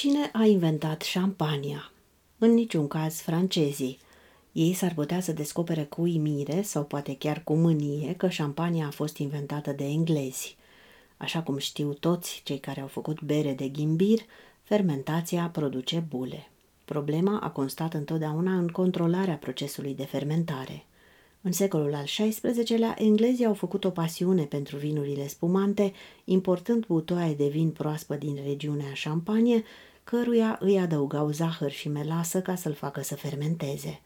Cine a inventat șampania? În niciun caz francezii. Ei s-ar putea să descopere cu uimire sau poate chiar cu mânie că șampania a fost inventată de englezi. Așa cum știu toți cei care au făcut bere de ghimbir, fermentația produce bule. Problema a constat întotdeauna în controlarea procesului de fermentare. În secolul al XVI-lea, englezii au făcut o pasiune pentru vinurile spumante, importând butoaie de vin proaspăt din regiunea Champagne, căruia îi adăugau zahăr și melasă ca să-l facă să fermenteze.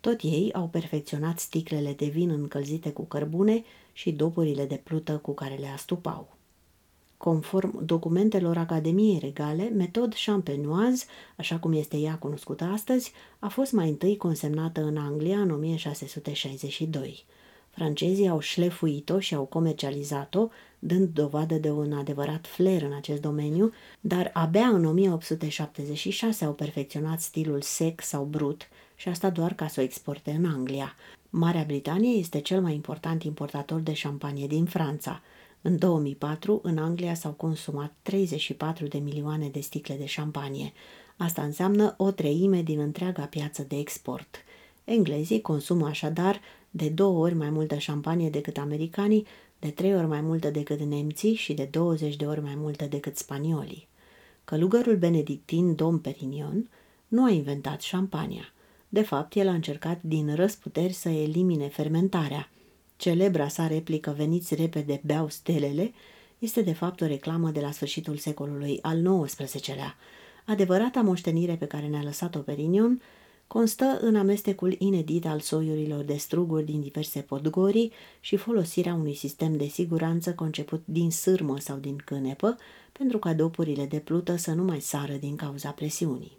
Tot ei au perfecționat sticlele de vin încălzite cu cărbune și dopurile de plută cu care le astupau. Conform documentelor Academiei Regale, metod champenoise, așa cum este ea cunoscută astăzi, a fost mai întâi consemnată în Anglia în 1662. Francezii au șlefuit-o și au comercializat-o, dând dovadă de un adevărat flair în acest domeniu, dar abia în 1876 au perfecționat stilul sec sau brut și asta doar ca să o exporte în Anglia. Marea Britanie este cel mai important importator de șampanie din Franța – în 2004, în Anglia s-au consumat 34 de milioane de sticle de șampanie. Asta înseamnă o treime din întreaga piață de export. Englezii consumă așadar de două ori mai multă șampanie decât americanii, de trei ori mai multă decât nemții și de 20 de ori mai multă decât spaniolii. Călugărul benedictin Dom Perignon nu a inventat șampania. De fapt, el a încercat din răsputeri să elimine fermentarea – Celebra sa replică Veniți repede, beau stelele, este de fapt o reclamă de la sfârșitul secolului al XIX-lea. Adevărata moștenire pe care ne-a lăsat-o Perignon constă în amestecul inedit al soiurilor de struguri din diverse podgorii și folosirea unui sistem de siguranță conceput din sârmă sau din cânepă, pentru ca dopurile de plută să nu mai sară din cauza presiunii.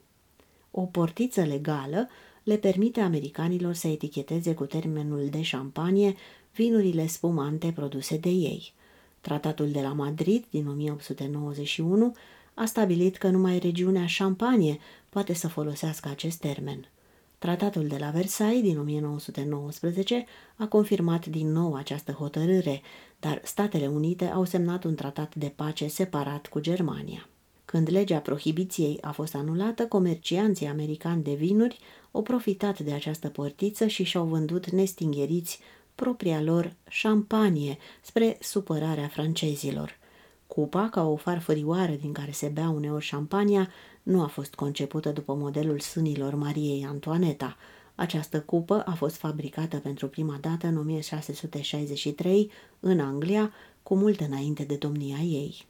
O portiță legală le permite americanilor să eticheteze cu termenul de șampanie vinurile spumante produse de ei. Tratatul de la Madrid din 1891 a stabilit că numai regiunea Champagne poate să folosească acest termen. Tratatul de la Versailles din 1919 a confirmat din nou această hotărâre, dar Statele Unite au semnat un tratat de pace separat cu Germania. Când legea prohibiției a fost anulată, comercianții americani de vinuri au profitat de această portiță și și-au vândut nestingheriți propria lor șampanie spre supărarea francezilor. Cupa, ca o farfărioară din care se bea uneori șampania, nu a fost concepută după modelul sânilor Mariei Antoaneta. Această cupă a fost fabricată pentru prima dată în 1663 în Anglia, cu mult înainte de domnia ei.